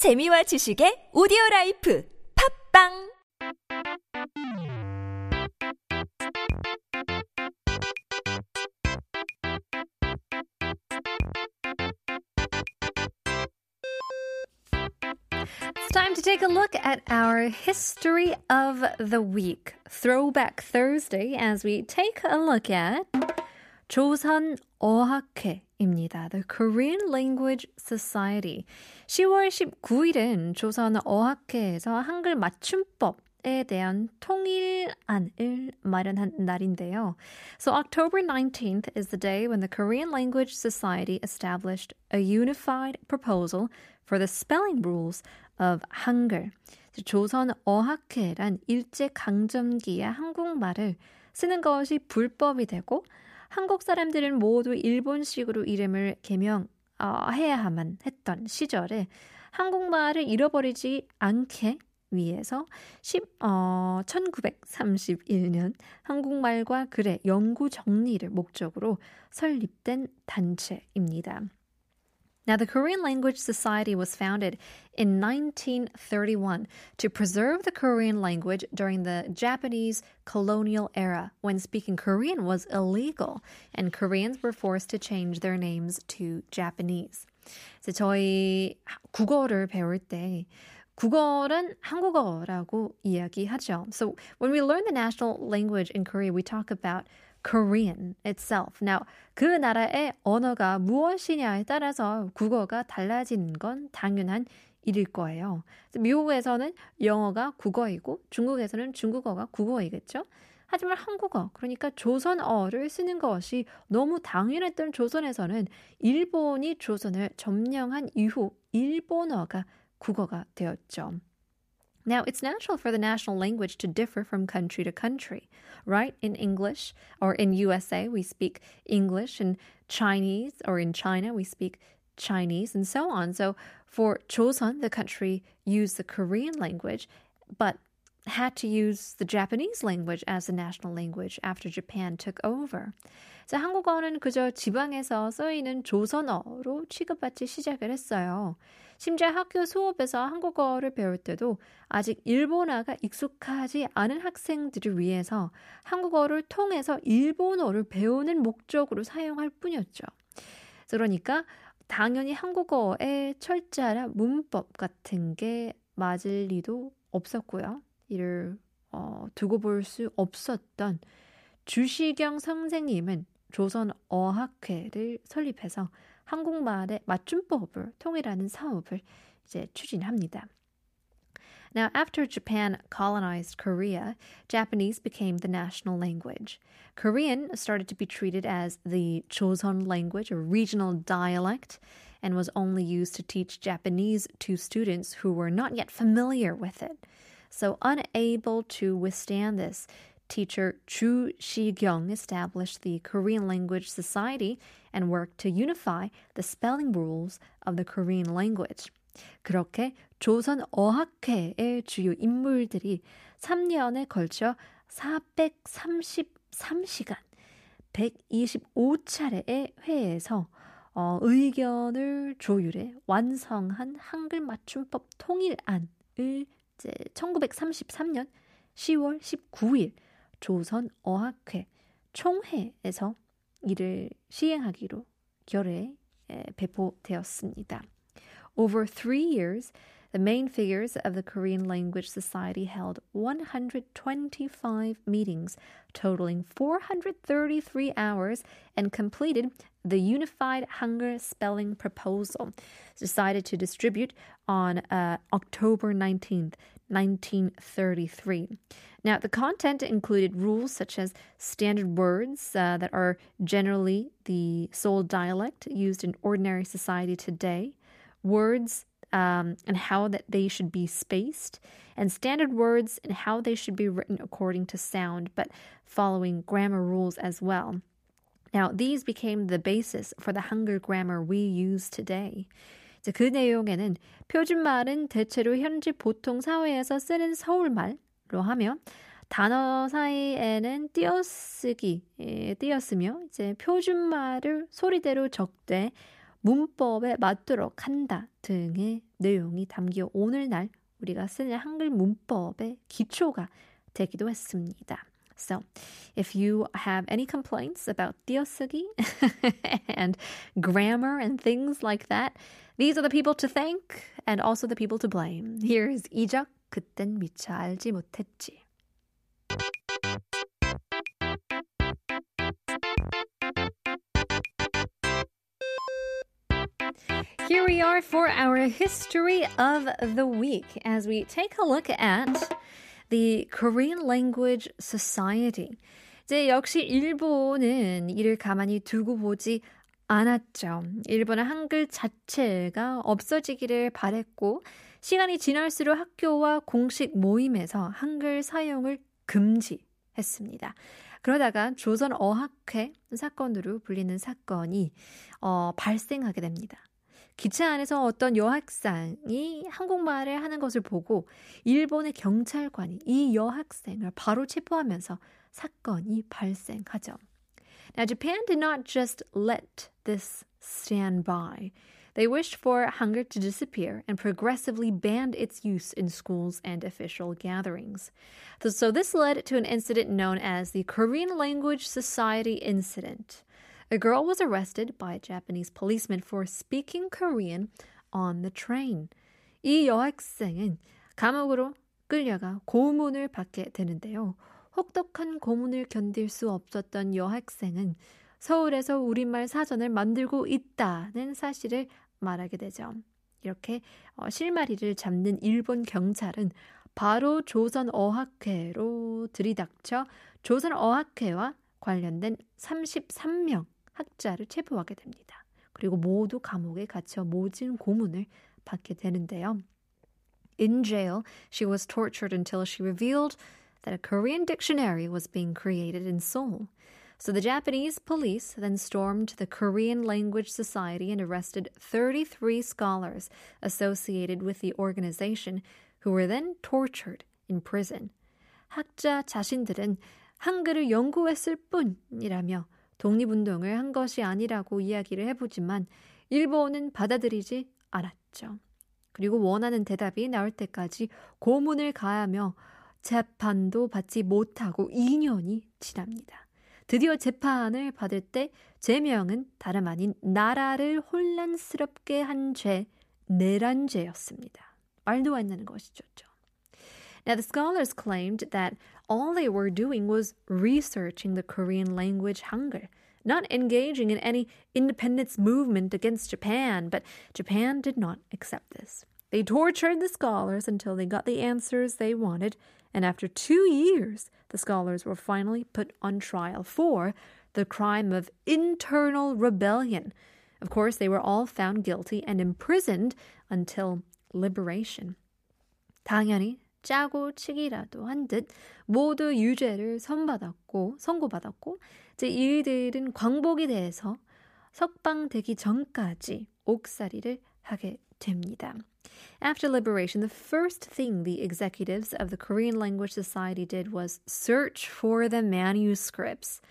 재미와 지식의 오디오 라이프 팝빵 It's time to take a look at our history of the week, Throwback Thursday, as we take a look at 조선 어학회 입니다. The Korean Language Society. 10월 19일은 조선 어학회에서 한글 맞춤법 에 대한 통일안을 마련한 날인데요. So October 19th is the day when the Korean Language Society established a unified proposal for the spelling rules of 한글. 조선 어학회란 일제 강점기의 한국말을 쓰는 것이 불법이 되고 한국 사람들은 모두 일본식으로 이름을 개명해야만 했던 시절에 한국말을 잃어버리지 않게 위해서 10, 어, 1931년 한국말과 글의 영구 정리를 목적으로 설립된 단체입니다. Now, the Korean Language Society was founded in 1931 to preserve the Korean language during the Japanese colonial era when speaking Korean was illegal and Koreans were forced to change their names to Japanese. 이제 저희 국어를 배울 때 국어는 한국어라고 이야기하죠. So when we learn the national language in Korea, we talk about Korean itself. Now, 그 나라의 언어가 무엇이냐에 따라서 국어가 달라지는 건 당연한 일일 거예요. 미국에서는 영어가 국어이고 중국에서는 중국어가 국어이겠죠. 하지만 한국어, 그러니까 조선어를 쓰는 것이 너무 당연했던 조선에서는 일본이 조선을 점령한 이후 일본어가 국어가 되었죠. Now, it's natural for the national language to differ from country to country, right? In English or in USA, we speak English, and Chinese or in China, we speak Chinese, and so on. So for Joseon, the country used the Korean language, but had to use the Japanese language as the national language after Japan took over. 자, 한국어는 그저 지방에서 쓰이는 조선어로 취급받기 시작을 했어요. 심지어 학교 수업에서 한국어를 배울 때도 아직 일본어가 익숙하지 않은 학생들을 위해서 한국어를 통해서 일본어를 배우는 목적으로 사용할 뿐이었죠. 그러니까 당연히 한국어의 철자나 문법 같은 게 맞을 리도 없었고요. 이를 어, 두고 볼 수 없었던 주시경 선생님은 조선 어학회를 설립해서 한국말의 맞춤법을 통일하는 사업을 이제 추진합니다. Now, after Japan colonized Korea, Japanese became the national language. Korean started to be treated as the Joseon language, a regional dialect, and was only used to teach Japanese to students who were not yet familiar with it. So, unable to withstand this, teacher Chu Shi-kyung established the Korean Language Society and worked to unify the spelling rules of the Korean language. 그렇게 조선 어학회의 주요 인물들이 3년에 걸쳐 433시간 125차례의 회에서 어, 의견을 조율해 완성한 한글 맞춤법 통일안을 이제 1933년 10월 19일 조선 어학회 총회에서 이를 시행하기로 결의 배포되었습니다. Over three years, the main figures of the Korean Language Society held 125 meetings, totaling 433 hours, and completed the Unified Hangul Spelling Proposal, decided to distribute on uh, October 19th, 1933. Now, the content included rules such as standard words uh, that are generally the sole dialect used in ordinary society today, words um, and how that they should be spaced, and standard words and how they should be written according to sound, but following grammar rules as well. Now, these became the basis for the Hangul grammar we use today. 그 내용에는 표준말은 대체로 현지 보통 사회에서 쓰는 서울말로 하며 단어 사이에는 띄어쓰기, 예, 띄었으며 이제 표준말을 소리대로 적되 문법에 맞도록 한다 등의 내용이 담겨 오늘날 우리가 쓰는 한글 문법의 기초가 되기도 했습니다. So, if you have any complaints about 띄어쓰기 and grammar and things like that, these are the people to thank and also the people to blame. Here's 이적 그땐 미처 알지 못했지. Are for our history of the week as we take a look at the Korean Language Society. 이제 역시 일본은 이를 가만히 두고 보지 않았죠. 일본은 한글 자체가 없어지기를 바랬고 시간이 지날수록 학교와 공식 모임에서 한글 사용을 금지했습니다. 그러다가 조선 어학회 사건으로 불리는 사건이 어, 발생하게 됩니다. 기차 안에서 어떤 여학생이 한국말을 하는 것을 보고 일본의 경찰관이 이 여학생을 바로 체포하면서 사건이 발생하죠. Now, Japan did not just let this stand by. They wished for Hangul to disappear and progressively banned its use in schools and official gatherings. So, this led to an incident known as the Korean Language Society Incident. A girl was arrested by Japanese policeman for speaking Korean on the train. 이 여학생은 감옥으로 끌려가 고문을 받게 되는데요. 혹독한 고문을 견딜 수 없었던 여학생은 서울에서 우리말 사전을 만들고 있다는 사실을 말하게 되죠. 이렇게 실마리를 잡는 일본 경찰은 바로 조선어학회로 들이닥쳐 조선어학회와 관련된 33명 학자를 체포하게 됩니다. 그리고 모두 감옥에 갇혀 모진 고문을 받게 되는데요. In jail, she was tortured until she revealed that a Korean dictionary was being created in Seoul. So the Japanese police then stormed the Korean Language Society and arrested 33 scholars associated with the organization who were then tortured in prison. 학자 자신들은 한글을 연구했을 뿐이라며 독립운동을 한 것이 아니라고 이야기를 해보지만 일본은 받아들이지 않았죠. 그리고 원하는 대답이 나올 때까지 고문을 가하며 재판도 받지 못하고 2년이 지납니다. 드디어 재판을 받을 때 제명은 다름 아닌 나라를 혼란스럽게 한 죄, 내란죄였습니다. 말도 안 되는 것이죠. Now, the scholars claimed that all they were doing was researching the Korean language Hangul, not engaging in any independence movement against Japan, but Japan did not accept this. They tortured the scholars until they got the answers they wanted, and after two years, the scholars were finally put on trial for the crime of internal rebellion. Of course, they were all found guilty and imprisoned until liberation. 당연히 짜고 치기라도 한 듯 모두 유죄를 선받았고 선고받았고 이제 이들은 광복이 돼서 석방되기 전까지 옥살이를 하게 됩니다. After liberation, the first thing the executives of the Korean Language Society did was search for the manuscripts.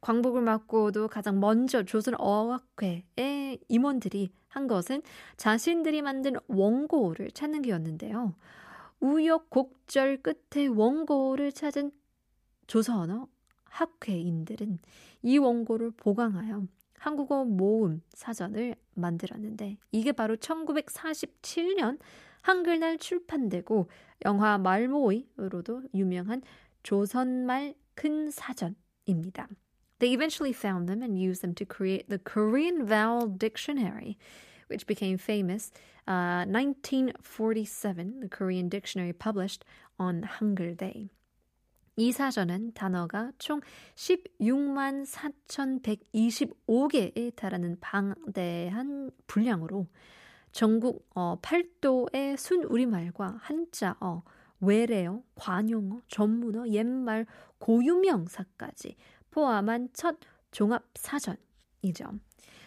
광복을 맞고도 가장 먼저 조선 어학회의 임원들이 한 것은 자신들이 만든 원고를 찾는 게였는데요. 우여곡절 끝에 원고를 찾은 조선어 학회인들은 이 원고를 보강하여 한국어 모음 사전을 만들었는데 이게 바로 1947년 한글날 출판되고 영화 말모이로도 유명한 조선말 큰 사전입니다. They eventually found them and used them to create the Korean Vowel Dictionary. Which became famous. Uh, 1947, the Korean dictionary published on Hangul Day. 이 사전은 단어가 총 16만 4,125개에 달하는 방대한 분량으로 전국 어, 8도의 순우리말과 한자어, 외래어, 관용어, 전문어, 옛말, 고유명사까지 포함한 첫 종합 사전이죠.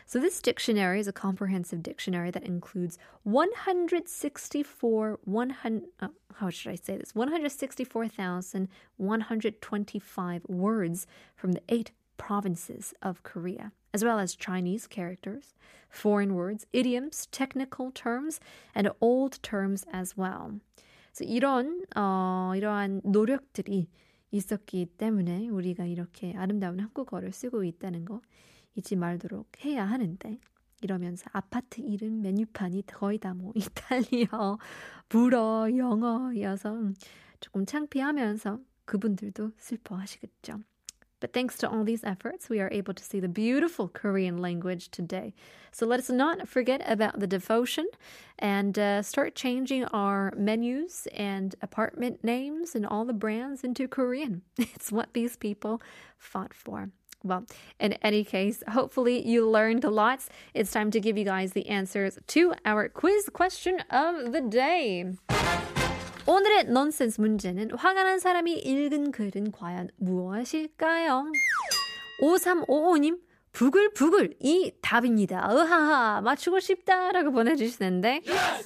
So this dictionary is a comprehensive dictionary that includes 164 100 uh, how should I say this 164,125 words from the eight provinces of Korea as well as Chinese characters, foreign words, idioms, technical terms, and old terms as well. 그래서 이런 어, 이러한 노력들이 있었기 때문에 우리가 이렇게 아름다운 한국어를 쓰고 있다는 거 잊지 말도록 해야 하는데 이러면서 아파트 이름 메뉴판이 거의 다 뭐 이탈리아, 불어, 영어여서 조금 창피하면서 그분들도 슬퍼하시겠죠. But thanks to all these efforts, we are able to see the beautiful Korean language today. So let us not forget about the devotion and uh, start changing our menus and apartment names and all the brands into Korean. It's what these people fought for. Well, in any case, hopefully you learned lots. It's time to give you guys the answers to our quiz question of the day. 오늘의 넌센스 문제는 화가 난 사람이 읽은 글은 과연 무엇일까요? 5355님, 부글부글 이 답입니다. 으하하 맞추고 싶다라고 보내주시는데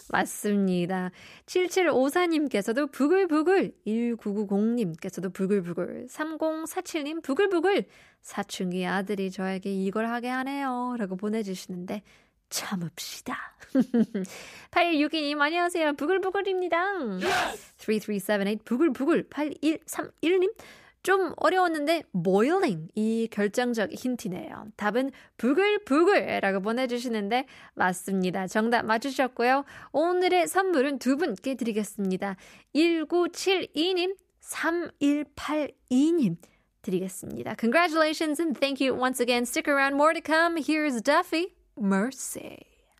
맞습니다. 7754님께서도 부글부글 1990님께서도 부글부글 3047님 부글부글 사춘기 아들이 저에게 이걸 하게 하네요 라고 보내주시는데 참읍시다. 8162님, 안녕하세요. 부글부글입니다. 3378, 부글부글. 8131님, 좀 어려웠는데, boiling. 이 결정적 힌트네요. 답은 부글부글라고 보내주시는데, 맞습니다. 정답 맞추셨고요. 오늘의 선물은 두 분께 드리겠습니다. 1972님, 3182님. 드리겠습니다. Congratulations and thank you once again. Stick around, more to come. Here's Duffy. mercy.